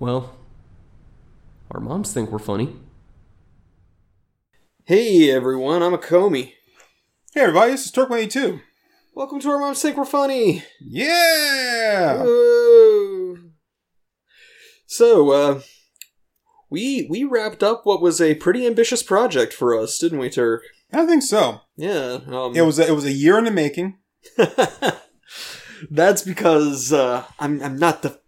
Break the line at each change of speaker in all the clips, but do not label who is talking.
Well, our moms think we're funny.
Hey everyone, I'm a Comey.
Hey everybody, this is Turk82.
Welcome to our moms think we're funny.
Yeah!
Whoa. So, uh, we we wrapped up what was a pretty ambitious project for us, didn't we, Turk?
I think so.
Yeah. Um,
It was a, it was a year in the making.
That's because uh, I'm I'm not the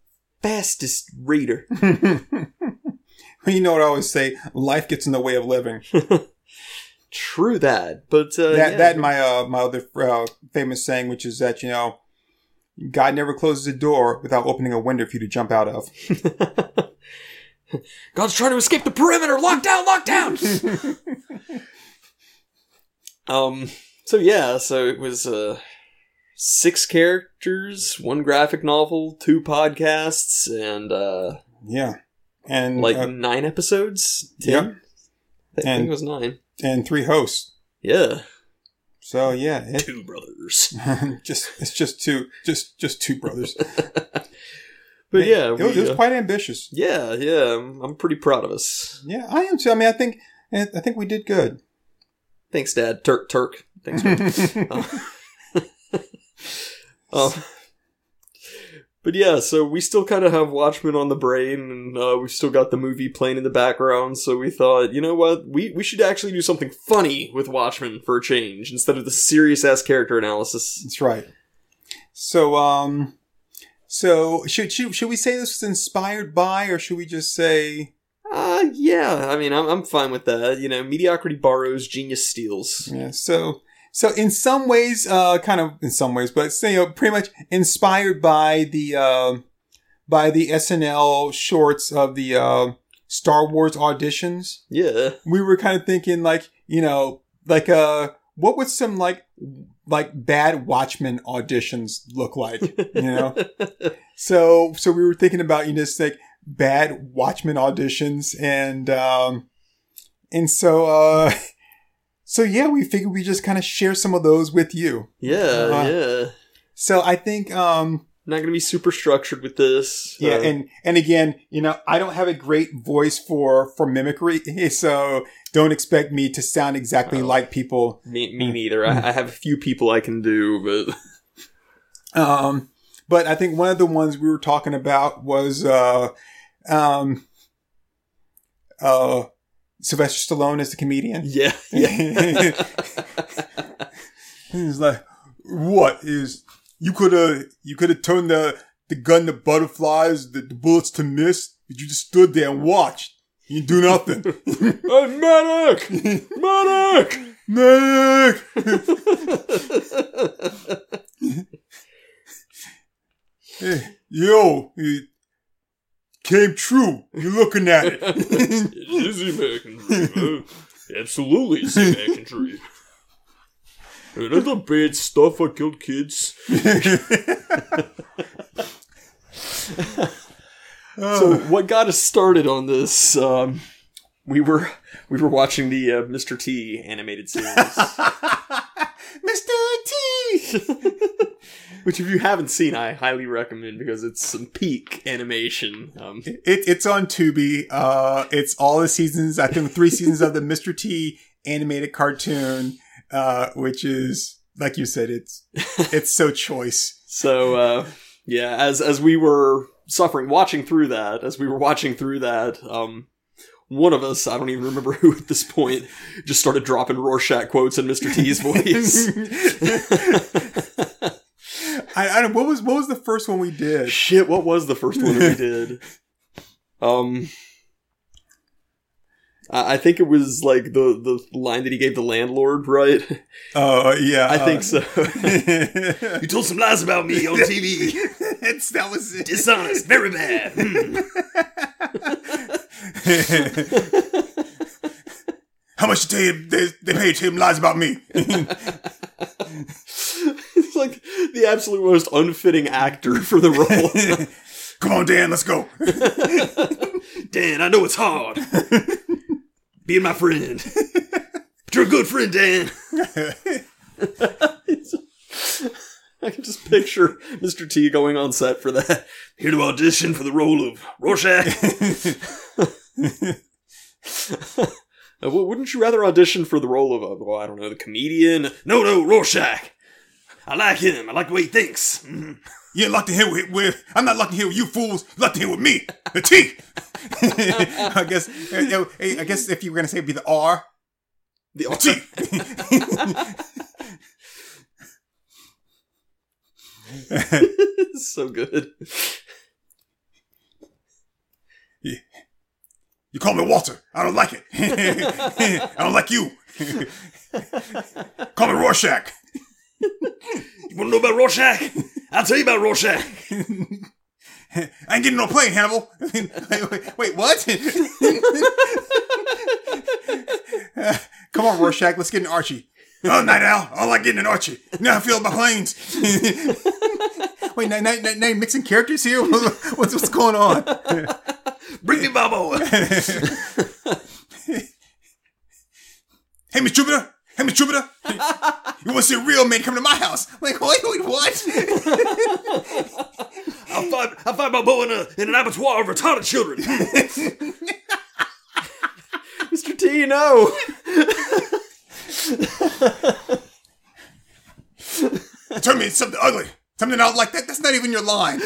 fastest reader.
you know what I always say, life gets in the way of living.
True that, but uh,
that
yeah.
that my uh, my other uh, famous saying, which is that you know, God never closes a door without opening a window for you to jump out of.
God's trying to escape the perimeter. Lock down, lock down. um. So yeah. So it was uh, six characters, one graphic novel, two podcasts, and uh,
Yeah, and
like
uh,
nine episodes.
yeah.
Ten? I think
And-
it was nine.
and three hosts.
Yeah.
So yeah, it,
Two brothers.
just it's just two just just two brothers.
But yeah,
it, was- it was
uh,
quite ambitious.
yeah, yeah. I'm, I'm pretty proud of us.
Yeah, I am too. I mean, I think I think we did good.
Thanks, Dad. Turk, Turk. Thanks. Um, but yeah, so we still kind of have Watchmen on the brain, and uh, we've still got the movie playing in the background. So we thought, you know what, we we should actually do something funny with Watchmen for a change instead of the serious ass character analysis.
That's right. So, um, so should, should should we say this was inspired by, or should we just say,
Uh yeah, I mean, I'm I'm fine with that. You know, mediocrity borrows, genius steals.
yeah? So, so in some ways, uh, kind of in some ways, but you know, pretty much inspired by the uh, by the SNL shorts of the uh, Star Wars auditions.
Yeah,
we were kind of thinking like you know like uh what would some like like bad watchmen auditions look like you know so so we were thinking about you know just like bad watchmen auditions and um and so uh so yeah we figured we just kind of share some of those with you
yeah,
Uh,
yeah.
so i think um
Not gonna be super structured with this.
yeah
Uh,
and and again you know i don't have a great voice for for mimicry so don't expect me to sound exactly
Oh.
like people
me, me neither. I, I have a few people I can do, but
Um, but I think one of the ones we were talking about was, uh, um, uh, Sylvester Stallone as the comedian.
yeah, yeah.
He's like, what is, you could have, you could have turned the, the gun to butterflies, the, the bullets to mist, but you just stood there and watched. You do nothing.
Uh, medic, medic.
Nick! Hey, yo, came true. You're looking at it.
it is the American dream. Absolutely, it's the American dream. And other bad stuff, I killed kids. So, what got us started on this? Um, we were we were watching the uh, Mr. T animated series,
Mr. T!
Which if you haven't seen, I highly recommend because it's some peak animation. Um,
It, it's on Tubi. Uh, it's all the seasons, I think three seasons of the Mr. T animated cartoon, uh, which is, like you said, it's, it's so choice.
So uh, yeah, as as we were suffering watching through that, as we were watching through that, um, one of us, I don't even remember who at this point, just started dropping Rorschach quotes in Mr. T's voice.
I, I don't, what was, what was the first one we did?
Shit, what was the first one we did? Um, I I think it was like the the line that he gave the landlord, right?
Oh, yeah.
I think
uh,
so. you told some lies about me on TV.
It's, that was it.
Dishonest, very bad. Hmm.
How much they, they, they paid him lies about me?
It's like the absolute most unfitting actor for the role.
Come on, Dan, let's go.
Dan, I know it's hard. Being my friend. But you're a good friend, Dan. I can just picture Mr. T going on set for that. Here to audition for the role of Rorschach. Uh, wouldn't you rather audition for the role of, a, well, I don't know, the comedian? No, no, Rorschach. I like him. I like the way he thinks. Mhm.
You ain't locked in here with, with I'm not locked in here with you fools. You're locked in here with me, the T. I guess. uh, you know, I guess if you were gonna say it'd be the R,
The
the T.
so good.
You call me Walter. I don't like it. I don't like you. call me Rorschach.
You want to know about Rorschach? I'll tell you about Rorschach.
I ain't getting no plane, Hannibal. wait, wait, wait, what? Come on, Rorschach. Let's get an Archie. Oh, Nite Owl. I like getting an Archie. Now I feel about planes. wait, now, now, now, now you're mixing characters here? What's, what's going on?
Bring me Bobo.
Hey, Miss Jupiter. Hey, Miss Jupiter. You want to see a real man come to my house? Like, wait, wait, what?
I'll find, I'll find Bobo in, a, in an abattoir of retarded children. Mr. T, no.
Tell me into something ugly. Something out like that. That's not even your line.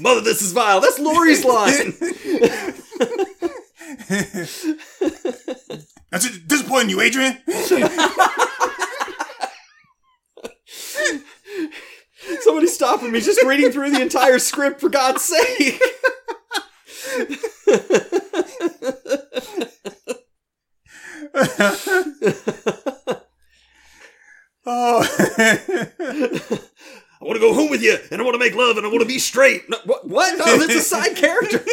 Mother, this is vile. That's Laurie's line.
That's it. disappointing you, Adrian.
Somebody stopping me just reading through the entire script, for God's sake.
Oh.
I want to go home with you, and I want to make love, and I want to be straight. No, what? What? No, that's a side character.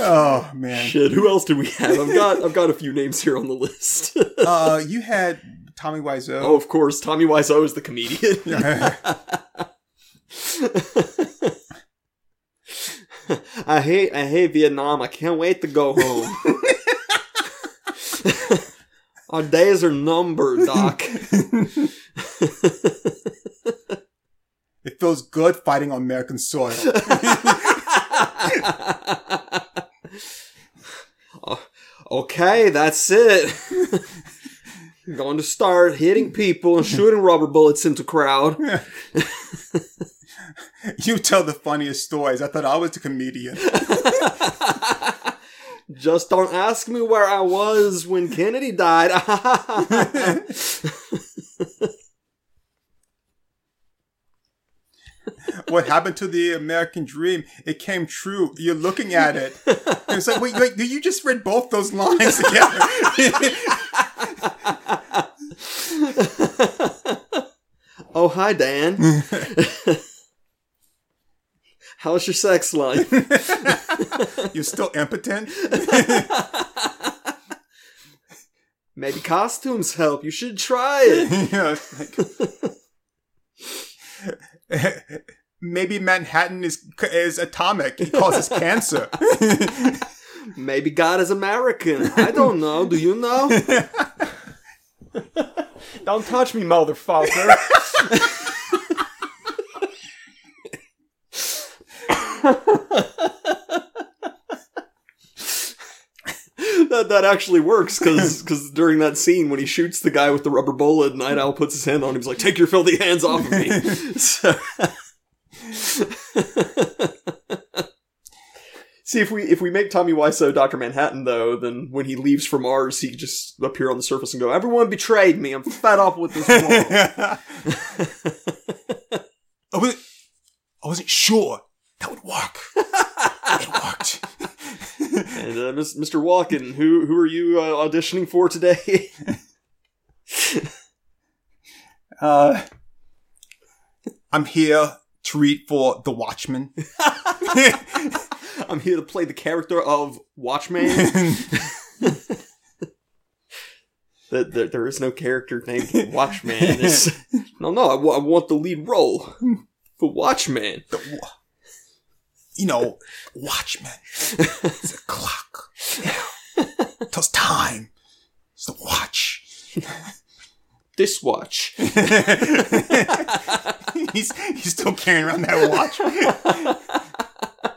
Oh man.
Shit, who else do we have? I've got I've got a few names here on the list.
Uh, you had Tommy Wiseau.
oh, of course, Tommy Wiseau is the comedian. I hate I hate Vietnam. I can't wait to go home. Our days are numbered, Doc.
It feels good fighting on American soil.
Okay, that's it. Going to start hitting people and shooting rubber bullets into crowd.
you tell the funniest stories. I thought I was a comedian.
Just don't ask me where I was when Kennedy died.
What happened to the American dream? It came true. You're looking at it. And it's like, wait, wait, you just read both those lines together.
oh, hi, Dan. How's your sex life?
You're still impotent?
Maybe costumes help. You should try it.
Yeah, like- Maybe Manhattan is is atomic. It causes cancer.
Maybe God is American. I don't know. Do you know? don't touch me, motherfucker. that that actually works because during that scene when he shoots the guy with the rubber bullet, Nite Owl puts his hand on him. He's like, "Take your filthy hands off of me." So- See if we if we make Tommy Wiseau Doctor Manhattan though, then when he leaves for Mars, he just appear on the surface and go, "Everyone betrayed me. I'm fed up with this world."
I wasn't, I wasn't sure that would work. it worked.
and uh, Mr. Walken, who who are you uh, auditioning for today?
Uh, I'm here to read for The Watchmen.
I'm here to play the character of Watchman. that there, there is no character named Watchman. It's, no, no, I want the lead role for Watchman.
The you know, Watchman. It's a clock. Till it's time. It's the watch.
This watch.
he's he's still carrying around that watch.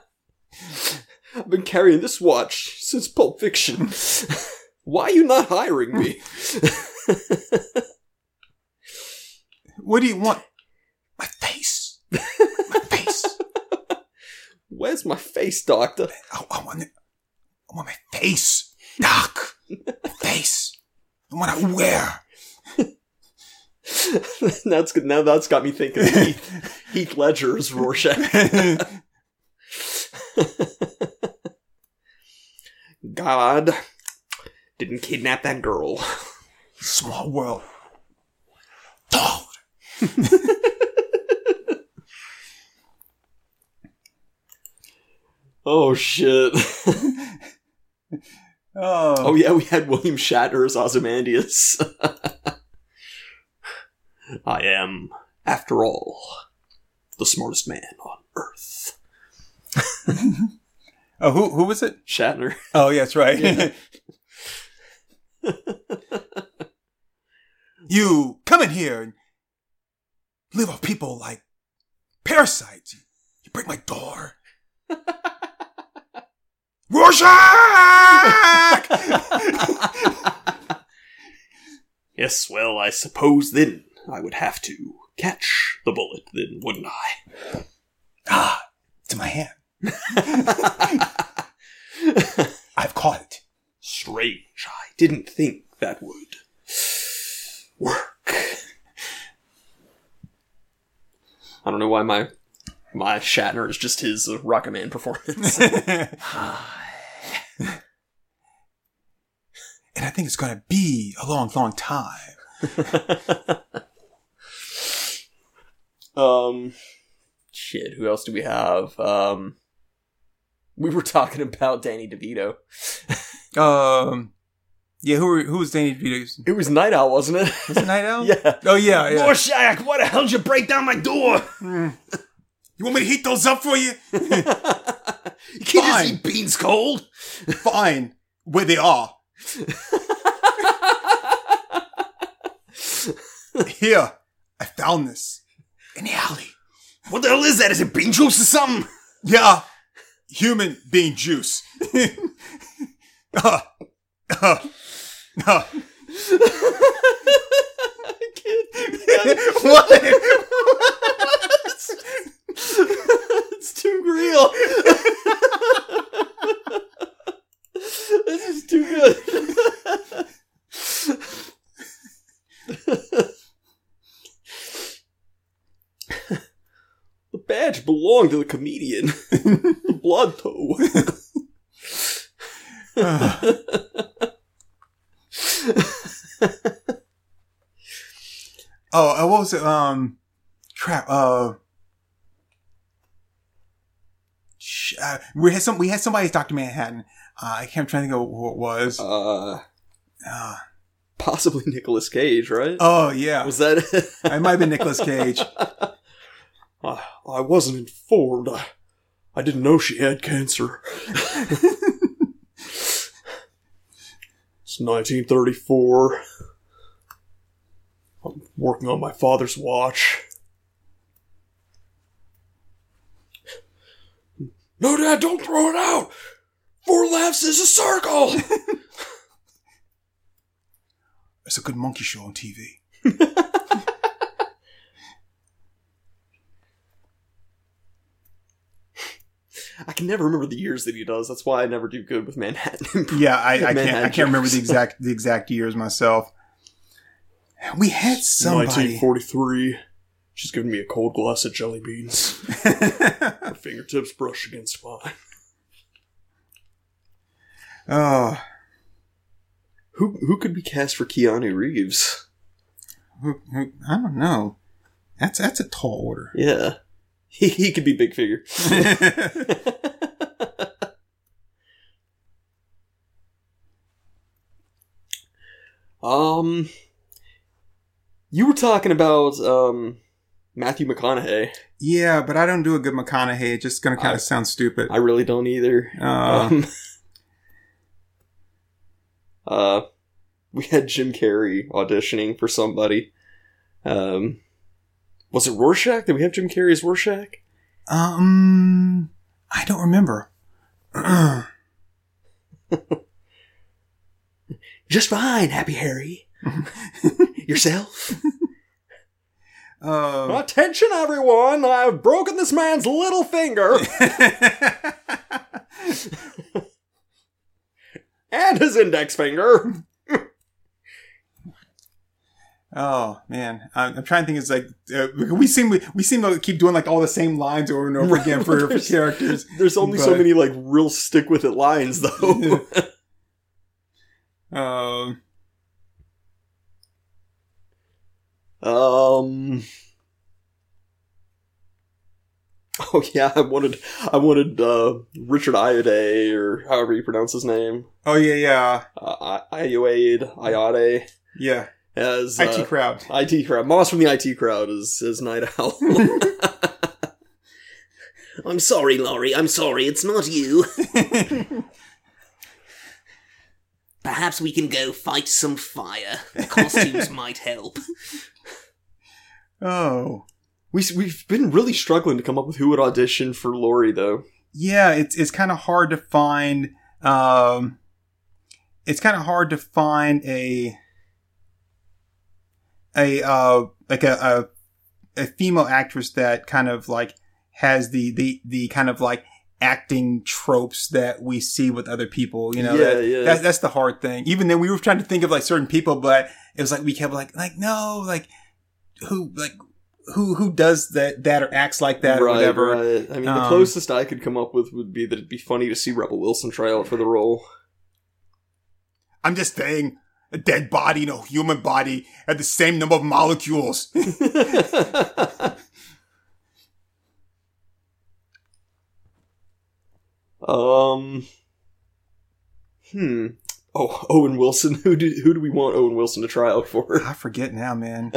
I've been carrying this watch since Pulp Fiction. Why are you not hiring me?
What do you want? My face. My face.
Where's my face, Doctor?
I, I want it. I want my face, Doc. My face. I want to wear.
that's good. Now that's got me thinking. Heath, Heath Ledger's Rorschach. God didn't kidnap that girl.
Small world. Dog.
Oh shit.
Oh,
Oh yeah, we had William Shatner as Ozymandias. I am, after all, the smartest man on Earth.
oh, who who was it?
Shatner.
Oh, that's right.
Yeah.
You come in here and live off people like parasites. You break my door. Rorschach!
yes, well, I suppose then I would have to catch the bullet, then, wouldn't I?
ah, it's in my hand. I've caught it.
Strange. I didn't think that would work. I don't know why my my Shatner is just his uh, Rocket Man performance.
And I think it's gonna be a long, long time.
Um, shit. Who else do we have? Um, we were talking about Danny DeVito.
um, yeah, who were, who was Danny DeVito's?
It was Nite Owl, wasn't it?
Was it Nite Owl?
yeah.
Oh, yeah, yeah.
Rorschach, why the hell did you break down my door?
You want me to heat those up for you?
you can't just
Fine.
eat beans cold.
Fine. Where they are. Here, I found this in the alley.
What the hell is that? Is it bean juice or something?
Yeah, human bean juice. uh, uh, uh.
I can't.
what?
it's too real. this is too good. Badge belonged to the comedian. blood toe.
Oh, uh, what was it? Um, crap. Uh, sh- uh, we had some. We had somebody's Doctor Manhattan. Uh, I can't try to think of who it was.
Uh,
Uh,
possibly Nicolas Cage, right?
oh yeah,
Was that it?
it might have been Nicolas Cage.
I, I wasn't informed. I, I didn't know she had cancer. it's 1934. I'm working on my father's watch. No, Dad, don't throw it out! Four laughs is a circle!
It's a good monkey show on TV.
I can never remember the years that he does. That's why I never do good with Manhattan.
Yeah, I, I can't.
Manhattan
I can't remember the exact the exact years myself. We had somebody.
1943. She's giving me a cold glass of jelly beans. Her fingertips brush against mine.
oh,
Who who could be cast for Keanu Reeves?
who, who, I don't know. That's that's a tall order.
Yeah, he he could be big figure. Um, you were talking about um Matthew McConaughey.
yeah, but I don't do a good McConaughey. It's just gonna kind of sound stupid.
I really don't either.
Uh,
Um, Uh, we had Jim Carrey auditioning for somebody. Um, was it Rorschach? Did we have Jim Carrey's Rorschach?
Um, I don't remember.
Just fine, Happy Harry. Yourself?
Uh,
Attention, everyone! I've broken this man's little finger and his index finger.
oh man, I'm, I'm trying to think. It's like uh, we seem we seem to keep doing like all the same lines over and over again for, for characters.
There's only so many like real stick with it lines though.
Um,
um. Oh yeah, I wanted I wanted uh, Richard Iode or however you pronounce his name,
oh yeah, yeah,
uh, I- Ioade Iode
yeah.
as
IT
uh,
crowd.
IT crowd. Moss from the IT crowd is is Nite Owl. I'm sorry, Laurie. I'm sorry. It's not you. Perhaps we can go fight some fire. Costumes might help.
oh,
We we've been really struggling to come up with who would audition for Laurie though.
yeah. It's it's kind of hard to find. Um, it's kind of hard to find a a uh like a, a a female actress that kind of like has the the the kind of like acting tropes that we see with other people you know
Yeah,
that,
yeah.
that's that's the hard thing even then we were trying to think of like certain people but it was like we kept like like no like who like who who does that that or acts like that or whatever
right. I mean, the
Um,
closest I could come up with would be that it'd be funny to see Rebel Wilson try out for the role.
I'm just saying, a dead body and a human body have the same number of molecules.
um. Hmm. Oh, Owen Wilson. Who do who do we want Owen Wilson to try out for?
i forget now man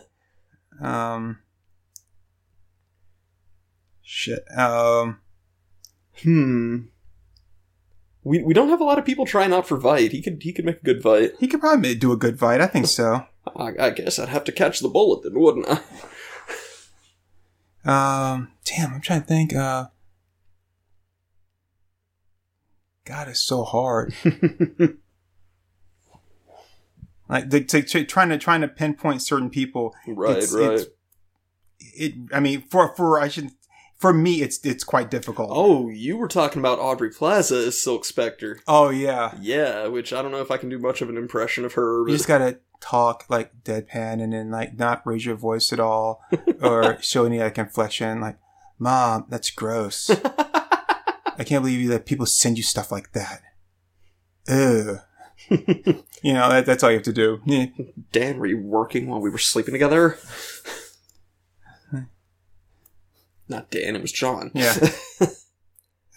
um shit um
hmm. We we don't have a lot of people trying out for Veidt. He could he could make a good Veidt.
he could probably do a good fight i think so
I, I guess I'd have to catch the bullet then, wouldn't I?
Um, damn, I'm trying to think. Uh, God, it's so hard. Like the, to, to, trying to trying to pinpoint certain people.
right,
It's-
right.
it's- It, I mean, for for I should for me, it's it's quite difficult.
oh, you were talking about Aubrey Plaza as Silk Spectre.
oh yeah.
Yeah, which I don't know if I can do much of an impression of her.
You
But
just gotta talk like deadpan and then like not raise your voice at all or show any like inflection. Like, mom, that's gross. I can't believe you that people send you stuff like that. Ugh. you know, that, that's all you have to do. Yeah.
Dan, were you working while we were sleeping together? Not Dan, it was John.
Yeah.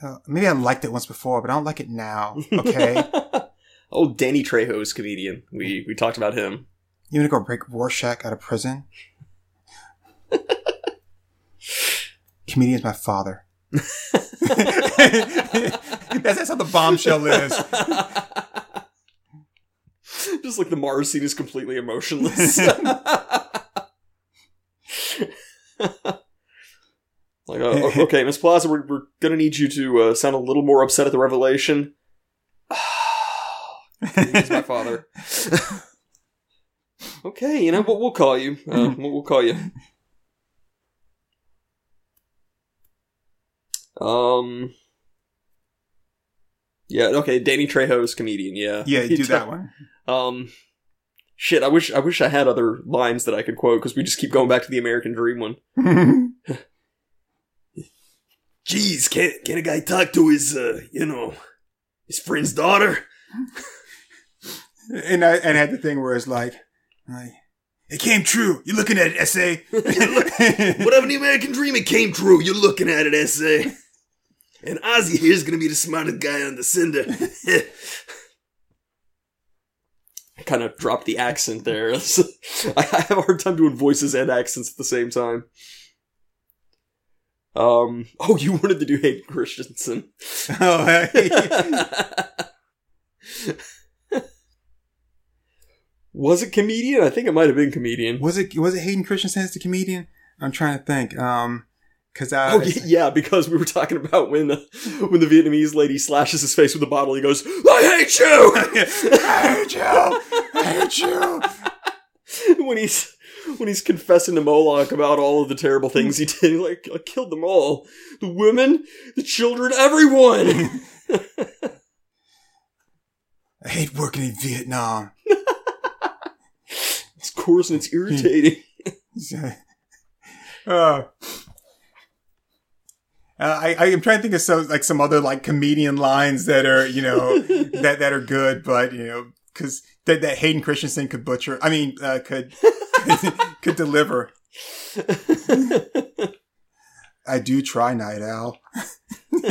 Uh, maybe I liked it once before, but I don't like it now. Okay.
oh, Danny Trejo's comedian. We we talked about him.
you want to go break Rorschach out of prison? Comedian's my father. that's, that's how the bombshell is.
Just like the Mars scene is completely emotionless. like, uh, okay, Miss Plaza, we're, we're gonna need you to uh, sound a little more upset at the revelation. He's my father. okay, you know what? We'll call you. Uh, we'll, we'll call you. Um. Yeah. Okay. Danny Trejo's comedian. Yeah.
Yeah, do that one.
Um. Shit. I wish. I wish I had other lines that I could quote because we just keep going back to the American Dream one. Jeez, can can a guy talk to his uh, you know, his friend's daughter?
and I and I had the thing where it's like, like
It came true. You're looking at it, essay.
Whatever the American Dream, it came true. You're looking at it, essay. And Ozzy here's gonna be the smartest guy on the cinder. I kind of dropped the accent there. I have a hard time doing voices and accents at the same time. Um. Oh, you wanted to do Hayden Christensen.
oh, hey.
Was it comedian? I think it might have been comedian.
Was it was it Hayden Christensen as the comedian? I'm trying to think. Um, because I
Oh y- yeah, because we were talking about when the when the Vietnamese lady slashes his face with a bottle. He goes, "I hate you."
I hate you. I hate you.
when he's when he's confessing to Moloch about all of the terrible things he did, like I killed them all. The women, the children, everyone.
I hate working in Vietnam.
it's coarse and it's irritating.
uh, I, I am trying to think of some like some other like comedian lines that are you know that that are good, but you know because that, that Hayden Christensen could butcher. I mean, uh, could could deliver. I do try, Nite Owl.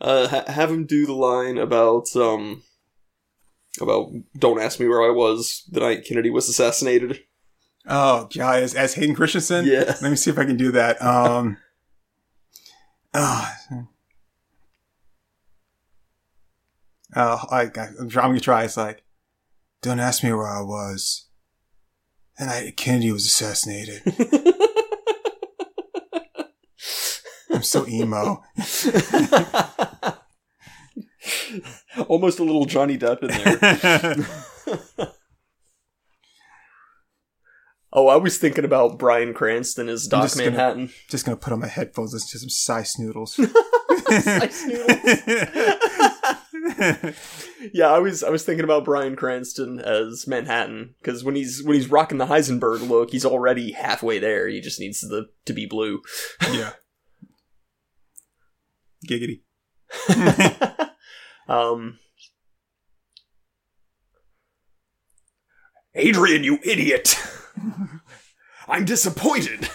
uh, ha- have him do the line about um about don't ask me where I was the night Kennedy was assassinated.
Oh, God, as, as Hayden Christensen.
Yeah.
Let me see if I can do that. Um. Uh, uh, I, I'm, I'm gonna try. It's like, don't ask me where I was. The night Kennedy was assassinated. I'm so emo.
Almost a little Johnny Depp in there. oh, I was thinking about Bryan Cranston as Doc
just gonna-
Manhattan.
Just gonna put on my headphones, listen to some Sice Noodles.
Sice Yeah, I was I was thinking about Bryan Cranston as Manhattan because when he's when he's rocking the Heisenberg look, he's already halfway there. He just needs the to be blue.
yeah. Giggity.
um, Adrian, you idiot! I'm disappointed.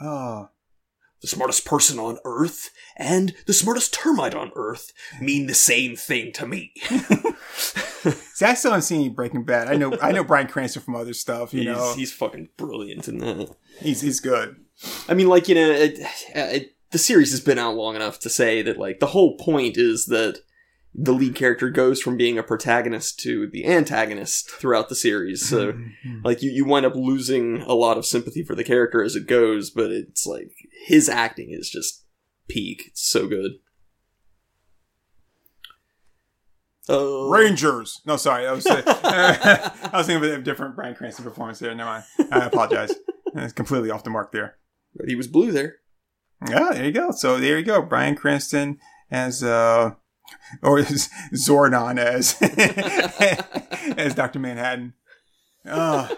Oh.
The smartest person on Earth and the smartest termite on Earth mean the same thing to me.
See, I still haven't seen any Breaking Bad. I know, I know Bryan Cranston from other stuff. You
he's,
know,
he's fucking brilliant in that.
he's he's good.
I mean, like you know, it, it, the series has been out long enough to say that like the whole point is that the lead character goes from being a protagonist to the antagonist throughout the series. So like you, you wind up losing a lot of sympathy for the character as it goes, but it's like his acting is just peak. It's so good. Uh,
Rangers. No, sorry, I was I was thinking of a different Bryan Cranston performance there. Never mind. I apologize. It's completely off the mark there.
But he was blue there.
Yeah, there you go. So there you go. Bryan Cranston as uh or as Zordon as as Dr. Manhattan. Uh,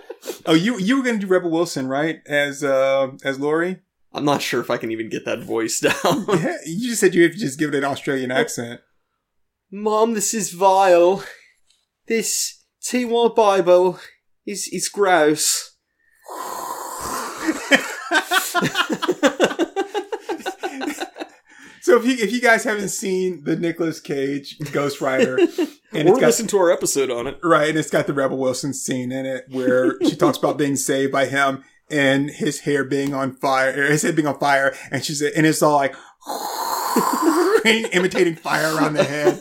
oh, you you were gonna do Rebel Wilson, right? As uh as Laurie?
I'm not sure if I can even get that voice down.
Yeah, you just said you have to just give it an Australian accent.
Mom, this is vile. This T1 Bible is is gross.
So if you if you guys haven't seen the Nicolas Cage Ghost Rider, and
or
it's got
listen to our episode on it.
right, and it's got the Rebel Wilson scene in it where she talks about being saved by him and his hair being on fire, or his head being on fire, and she's and it's all like imitating fire around the head.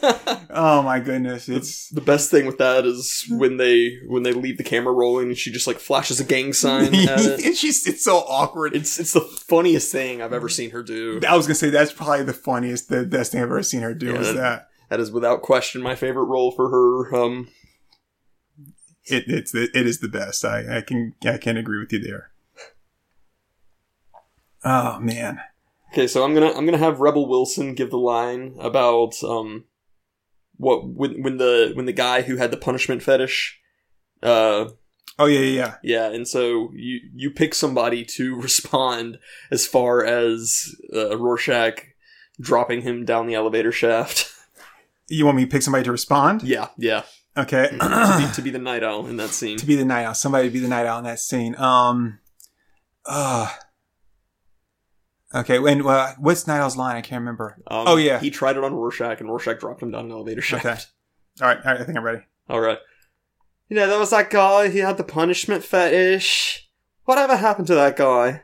Oh my goodness, it's
The best thing with that is when they when they leave the camera rolling and she just like flashes a gang sign it.
and she's it's so awkward.
It's it's the funniest thing I've ever seen her do.
I was gonna say that's probably the funniest, the best thing I've ever seen her do
Yeah,
is
that-
that.
That is without question my favorite role for her. Um,
It, it's the, it is the best. I, I can I can agree with you there. Oh man,
okay, so I'm gonna I'm gonna have Rebel Wilson give the line about um what when when the when the guy who had the punishment fetish uh
oh yeah yeah yeah.
Yeah, and so you you pick somebody to respond as far as uh, Rorschach dropping him down the elevator shaft.
You want me to pick somebody to respond?
yeah, yeah,
Okay.
to, be, to be the night owl in that scene.
to be the night owl. Somebody to be the night owl in that scene. Um. Uh. Okay. When uh, what's Nite Owl's line? I can't remember.
Um,
oh, yeah.
he tried it on Rorschach, and Rorschach dropped him down an elevator shaft.
Okay. All right. All right. I think I'm ready.
All right. You know, there was that guy. He had the punishment fetish. Whatever happened to that guy?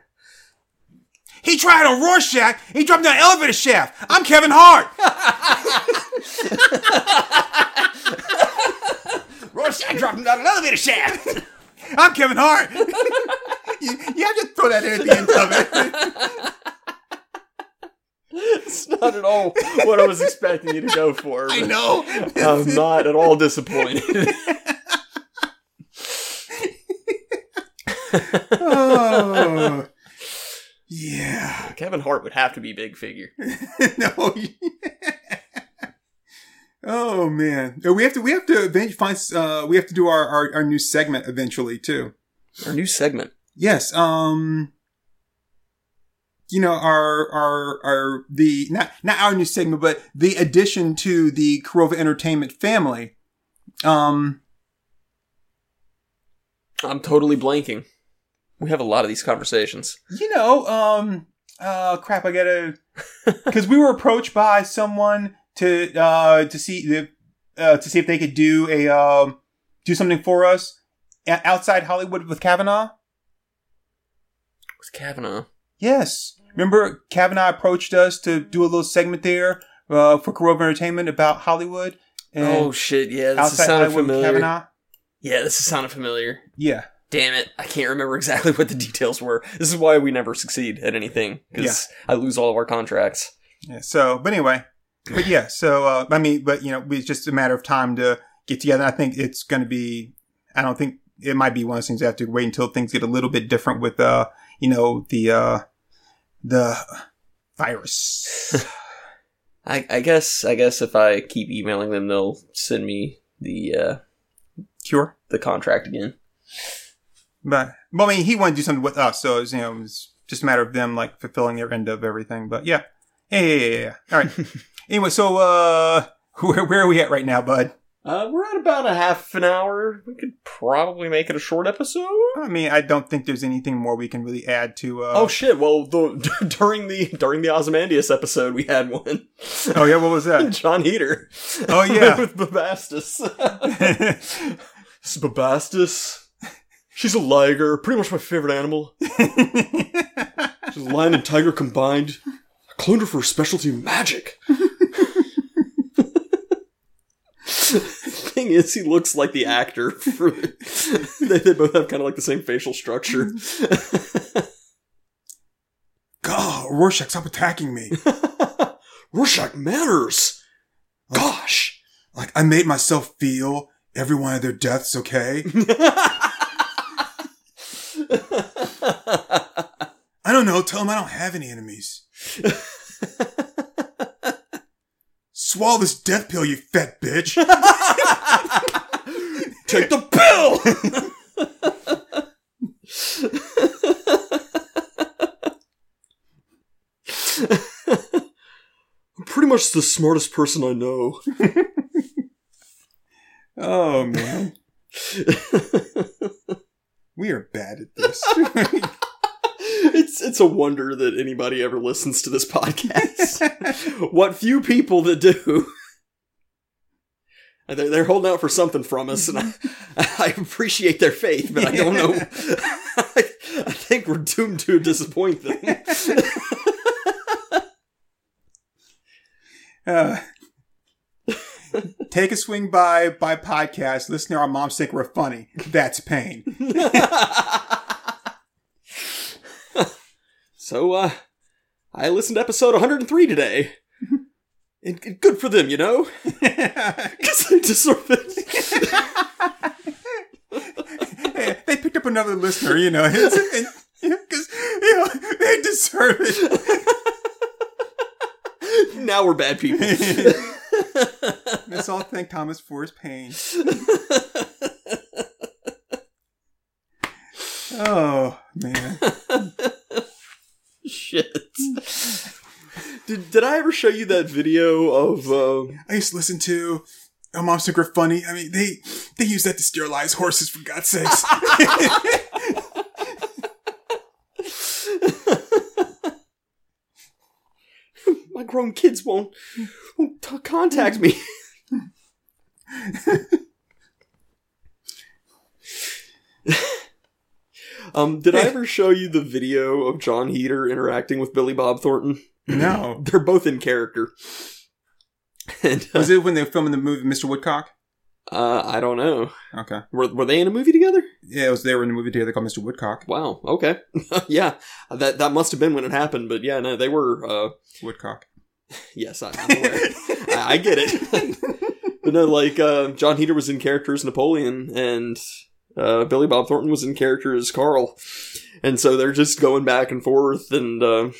He tried on Rorschach. He dropped down an elevator shaft. I'm Kevin Hart.
Rorschach dropped him down an elevator shaft.
I'm Kevin Hart. you, you have to throw that in at the end of it.
It's not at all what I was expecting you to go for.
I know.
I'm not at all disappointed.
oh. Yeah.
Kevin Hart would have to be big figure.
no. oh man. We have to. We have to find. Uh, we have to do our, our our new segment eventually too.
Our new segment.
Yes. Um. You know our our our the not not our new segment, but the addition to the Corova Entertainment family. Um.
I'm totally blanking. We have a lot of these conversations.
You know. Um. Uh. Crap. I gotta. Because we were approached by someone to uh to see the uh to see if they could do a um do something for us outside Hollywood with Kavanaugh.
With Kavanaugh.
Yes. Remember, Kavanaugh approached us to do a little segment there uh, for Corova Entertainment about Hollywood.
Oh shit! Yeah, this is sounding
Hollywood
familiar.
Kavanaugh.
Yeah, this is sounding familiar.
Yeah.
Damn it! I can't remember exactly what the details were. This is why we never succeed at anything because I lose all of our contracts.
Yeah. So, but anyway, but yeah. So, uh, I mean, but you know, it's just a matter of time to get together. I think it's going to be. I don't think it might be one of those things I have to wait until things get a little bit different with, uh, you know, the uh, the virus.
I, I guess I guess if I keep emailing them, they'll send me the uh,
Cure.
the contract again.
But well, I mean, he wanted to do something with us, so it was, you know, it was just a matter of them like fulfilling their end of everything. But yeah, yeah, yeah, yeah. yeah. All right. anyway, so uh, where where are we at right now, bud?
Uh, we're at about a half an hour. We could probably make it a short episode.
I mean, I don't think there's anything more we can really add to. Uh,
Oh shit! Well, the, during the during the Ozymandias episode, we had one.
oh yeah, what was that?
Jon Heder.
Oh, yeah.
with is Bubastis. She's a liger. Pretty much my favorite animal. She's a lion and tiger combined. I cloned her for her specialty magic. Thing is, he looks like the actor. For, they, they both have kind of like the same facial structure.
God, Rorschach, stop attacking me.
Rorschach matters. Gosh.
Like I made myself feel every one of their deaths. Okay. I don't know. Tell them I don't have any enemies. Swallow this death pill, you fat bitch.
Take the pill. I'm pretty much the smartest person I know.
oh man, we are bad at this.
It's a wonder that anybody ever listens to this podcast. what few people that do. They're, they're holding out for something from us, and I, I appreciate their faith, but I don't know. I, I think we're doomed to disappoint them.
Uh, take a swing by by podcast. Listen to our moms think we're funny. That's pain.
So, uh, I listened to episode 103 today. And, and good for them, you know? Because they deserve it.
They picked up another listener, you know, because you know they deserve it.
now we're bad people.
Let's all thank Thomas for his pain. Oh man,
Shit. Did, I ever show you that video of uh,
I used to listen to. Oh, Mom's Think Funny. I mean, they they use that to sterilize horses for God's sakes.
my grown kids won't, won't t- contact me? Um, did I ever show you the video of Jon Heder interacting with Billy Bob Thornton?
No.
They're both in character. And uh,
Was it when they were filming the movie Mr. Woodcock?
uh, I don't know.
Okay.
Were, were they in a movie together?
Yeah, it was they were in a movie together called Mr. Woodcock.
Wow. Okay. yeah. That that must have been when it happened. But yeah, no, they were. Uh,
Woodcock.
yes, I, I'm aware. I, I get it. but no, like uh, Jon Heder was in character as Napoleon, and uh, Billy Bob Thornton was in character as Carl, and so they're just going back and forth, and uh,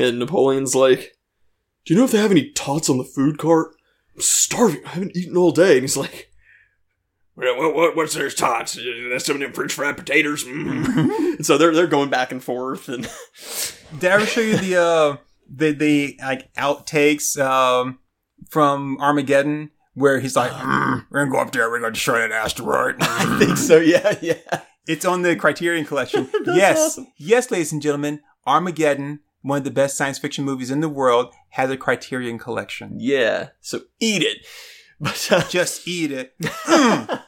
and Napoleon's like, "Do you know if they have any tots on the food cart? I'm starving. I haven't eaten all day." And he's like,
Well, what, what, what's there's tots? That's some of them French fried potatoes. Mm.
and so they're they're going back and forth, and
Did I ever show you the uh the the like outtakes um from Armageddon where he's like, "Mm, "We're gonna go up there, we're gonna destroy an asteroid."
I think so. Yeah, yeah.
It's on the Criterion Collection.
That's
yes,
awesome.
yes, ladies and gentlemen, Armageddon, one of the best science fiction movies in the world, has a Criterion Collection.
Yeah. So eat it. But uh,
Just eat it. Mm.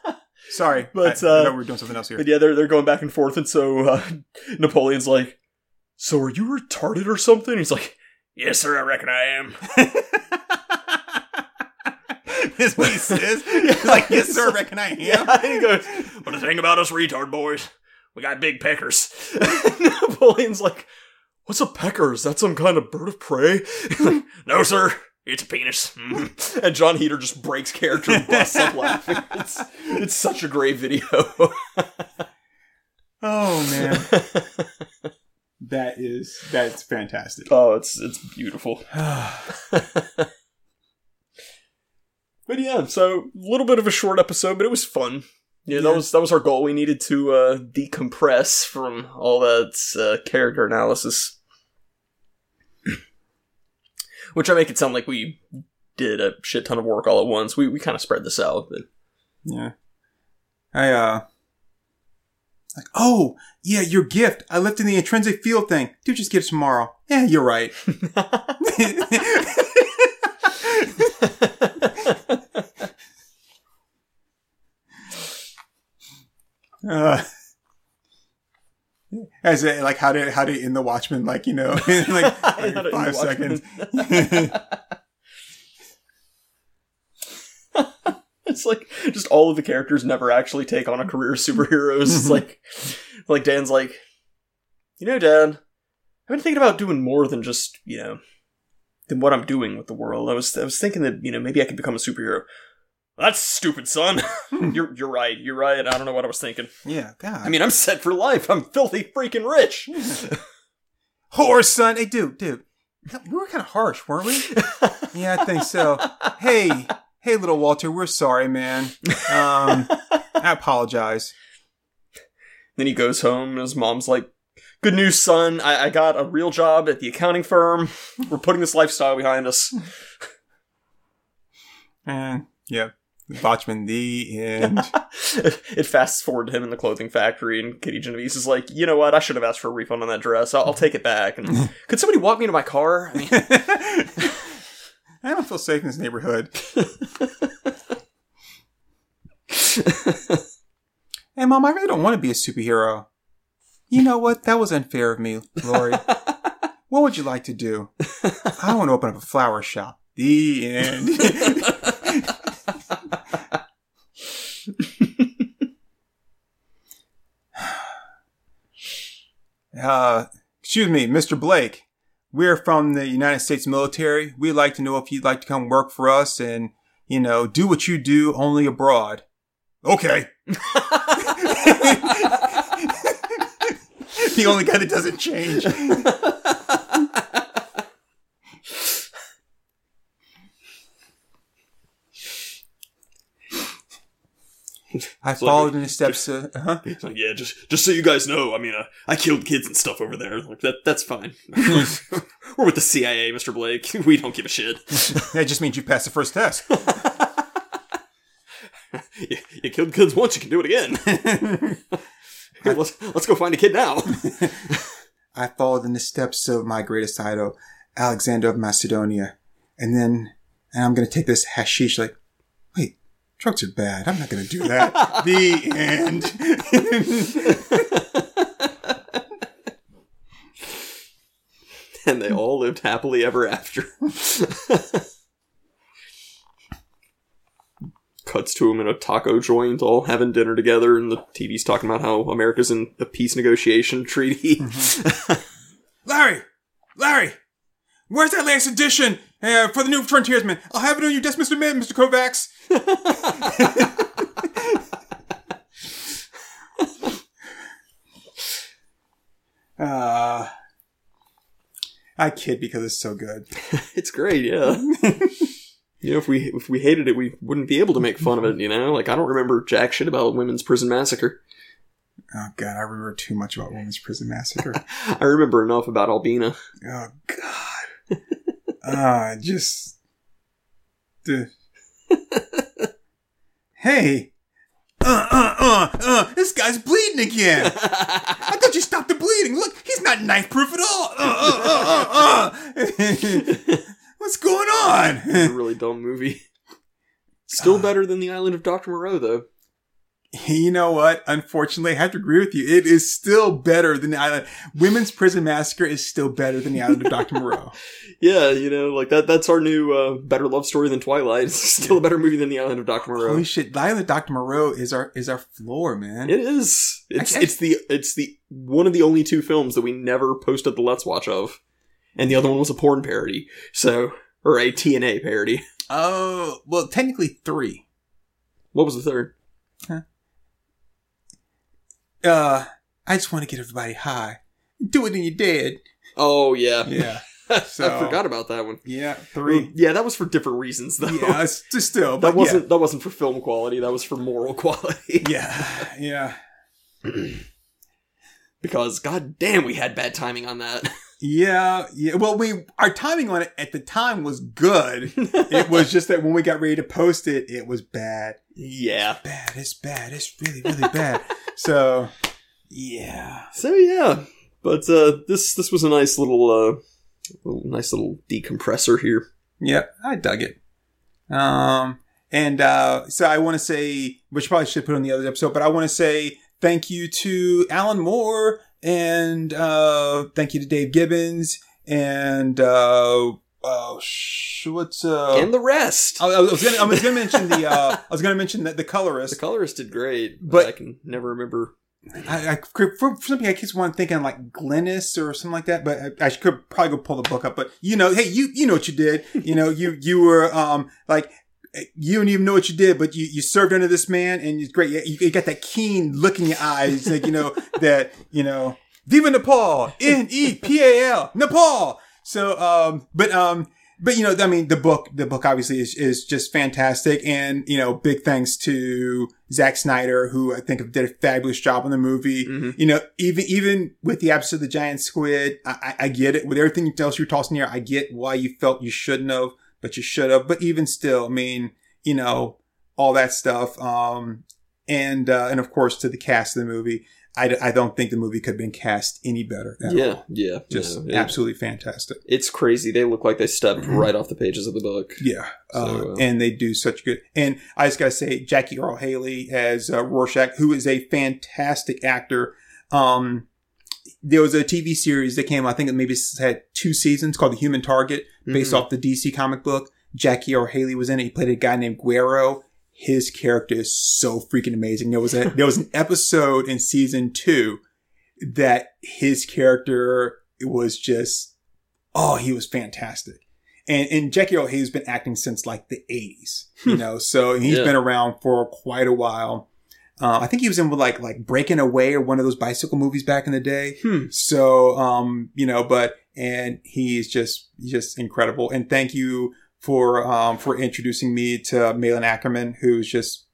Sorry,
But,
I, I
uh,
know we're doing something else here.
But yeah, they're they're going back and forth, and so uh, Napoleon's like, "So are you retarded or something?" He's like,
Yes, sir, I reckon I am.
That's what he says. He's like, yes, sir, I reckon I am.
"Yeah." And he goes,
But the thing about us retard boys, we got big peckers.
Napoleon's like, "What's a pecker? Is that some kind of bird of prey?" Like,
No, sir, it's a penis. Mm.
and Jon Heder just breaks character and busts up laughing. It's it's such a great video.
Oh man, that is that's fantastic.
oh, it's it's beautiful. But yeah, so a little bit of a short episode, but it was fun. Yeah, that was that was our goal. We needed to uh, decompress from all that uh, character analysis, which I make it sound like we did a shit ton of work all at once. We we kind of spread this out, but
Yeah. I uh like, oh, yeah, your gift. I left in the intrinsic field thing. Dude, just get it tomorrow. Yeah, you're right. uh, as a, like how to how to in the Watchmen, like you know, in like, like five seconds.
it's like just all of the characters never actually take on a career as superheroes. It's like like Dan's like, you know, Dan, I've been thinking about doing more than just you know than what I'm doing with the world. I was I was thinking that you know maybe I could become a superhero. That's stupid, son. you're you're right. You're right. I don't know what I was thinking.
yeah, God.
I mean, I'm set for life. I'm filthy freaking rich.
whore, son. Hey, dude, dude. We were kind of harsh, weren't we? yeah, I think so. Hey, hey, little Walter, we're sorry, man. Um, I apologize.
Then he goes home, and his mom's like, "Good news, son. I, I got a real job at the accounting firm. We're putting this lifestyle behind us."
And yeah, Watchmen, the end.
it fast forward to him in the clothing factory, and Kitty Genovese is like, "You know what? I should have asked for a refund on that dress. I'll, I'll take it back." And could somebody walk me to my car? I mean,
I don't feel safe in this neighborhood. hey, mom, I really don't want to be a superhero. You know what? That was unfair of me, Laurie. what would you like to do? I want to open up a flower shop. The end. Uh, excuse me, Mr. Blake. We're from the United States military. We'd like to know if you'd like to come work for us and, you know, do what you do only abroad. Okay. the only guy that doesn't change. I followed in the steps of, huh?
He's like, "Yeah, just just so you guys know, I mean, uh, I killed kids and stuff over there. Like that, that's fine. We're with the CIA, Mister Blake. We don't give a shit.
That just means you passed the first test.
you, you killed kids once, you can do it again. Here, let's let's go find a kid now."
I followed in the steps of my greatest idol, Alexander of Macedonia. And then, and I'm going to take this hashish like, drugs are bad. I'm not going to do that. the end.
and they all lived happily ever after. Cuts to them in a taco joint, all having dinner together, and the TV's talking about how America's in a peace negotiation treaty. Mm-hmm.
Larry! Larry! Where's that last edition? Uh, for the new Frontiersman? I'll have it on your desk, Mister Man, Mister Kovacs. uh, I kid because it's so good.
it's great, yeah. you know, if we if we hated it, we wouldn't be able to make fun of it. You know, like I don't remember jack shit about women's prison massacre.
Oh god, I remember too much about Women's Prison Massacre.
I remember enough about Albina.
oh god. Ah, just. The... hey. Uh, uh, uh, uh, this guy's bleeding again. I thought you stopped the bleeding. Look, he's not knife proof at all. Uh, uh, uh, uh, uh. What's going on?
It's a really dumb movie. Still better than the Island of Doctor Moreau, though.
You know what? Unfortunately, I have to agree with you. It is still better than the Island. Women's Prison Massacre is still better than the Island of Dr. Moreau.
Yeah, you know, like that. That's our new uh, better love story than Twilight. It's still a better movie than the Island of Doctor Moreau.
Holy shit! The Island of Dr. Moreau is our is our floor, man.
It is. It's it's the it's the one of the only two films that we never posted the Let's Watch of, and the other one was a porn parody. So or a TNA parody.
Oh, well, technically three.
What was the third?
Uh, I just want to get everybody high. Do it and you're dead.
Oh yeah,
Yeah.
I forgot about that one.
Yeah, three.
Yeah, that was for different reasons though.
Yeah, it's just still.
that wasn't that wasn't for film quality. That was for moral quality.
Yeah, yeah,
because god damn, we had bad timing on that.
Yeah, yeah. Well, we our timing on it at the time was good. it was just that when we got ready to post it, it was bad.
yeah.
Bad. It's bad. It's really, really bad. So, yeah.
So yeah, but uh, this this was a nice little uh, little, nice little decompressor here.
Yep, I dug it. Um, and uh, so I want to say, which probably should put on the other episode, but I want to say thank you to Alan Moore and uh, thank you to Dave Gibbons and uh, oh, sh- what's uh?
and the rest.
I, I was gonna, I was gonna mention the uh, I was gonna mention that the colorist.
The colorist did great, but,
But-
I can never remember.
I, I for, for something I keep one thinking like Glennis or something like that, but I, I could probably go pull the book up. But you know, hey, you you know what you did. You know, you you were um like you don't even know what you did, but you, you served under this man, and it's great. You, you got that keen look in your eyes, like you know that you know, Viva Nepal, N E P A L, Nepal. So, um, but um, but you know, I mean, the book, the book obviously is is just fantastic, and you know, big thanks to Zack Snyder, who I think did a fabulous job on the movie.
Mhm.
You know, even even with the episode of the giant squid, I, I, I get it. With everything else you're tossing here, I get why you felt you shouldn't have, but you should have. But even still, I mean, you know, all that stuff. Um, and uh, and of course to the cast of the movie, I, d- I don't think the movie could have been cast any better. at
Yeah,
all.
yeah,
just
yeah,
absolutely fantastic.
It's crazy. They look like they stepped right off the pages of the book.
Yeah, uh,
uh,
and they do such good. And I just gotta say, Jackie Earle Haley as uh, Rorschach, who is a fantastic actor. Um, there was a TV series that came. I think it maybe had two seasons called The Human Target, based
Mhm.
off the DC comic book. Jackie Earle Haley was in it. He played a guy named Guero. His character is so freaking amazing. There was a there was an episode in season two that his character was just oh he was fantastic. And and Jackie Earle Haley's been acting since like the eighties, you know. So he's
Yeah.
been around for quite a while. Uh, I think he was in with like like Breaking Away or one of those bicycle movies back in the day.
Hmm.
So, um, you know, but, and he's just, just incredible. And thank you for, um, for introducing me to Malin Akerman, who's just,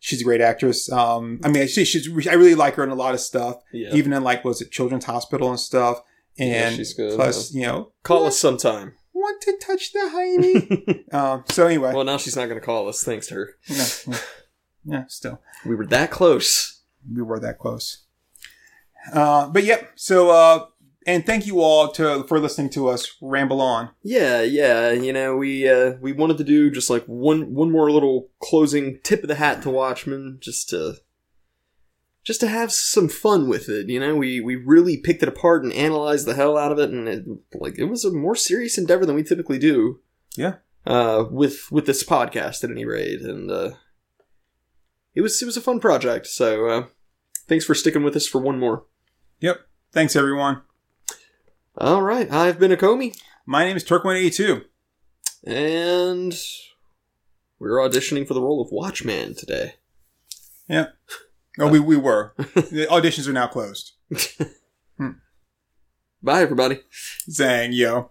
she's a great actress. Um, I mean, she, she's, I really like her in a lot of stuff,
Yeah.
even in like, was it Children's Hospital and stuff.
Yeah,
And
she's good,
plus, you know,
Call us sometime.
want to touch the hiney. um, so anyway,
well, now she's not going to call us, thanks to her.
yeah, yeah, still.
We were that close.
we were that close. Uh, but yep. So, uh, and thank you all to for listening to us ramble on.
Yeah, yeah. You know, we uh, we wanted to do just like one one more little closing tip of the hat to Watchmen, just to just to have some fun with it. You know, we we really picked it apart and analyzed the hell out of it, and it, like it was a more serious endeavor than we typically do.
Yeah.
Uh, with with this podcast at any rate, and uh, it was it was a fun project. So uh, thanks for sticking with us for one more.
Yep. Thanks, everyone.
All right, I've been Akomi,
My name is Turk182.
and we're auditioning for the role of Watchman today.
Yeah. Oh, we, we were. the auditions are now closed.
Bye, everybody.
Zang, yo.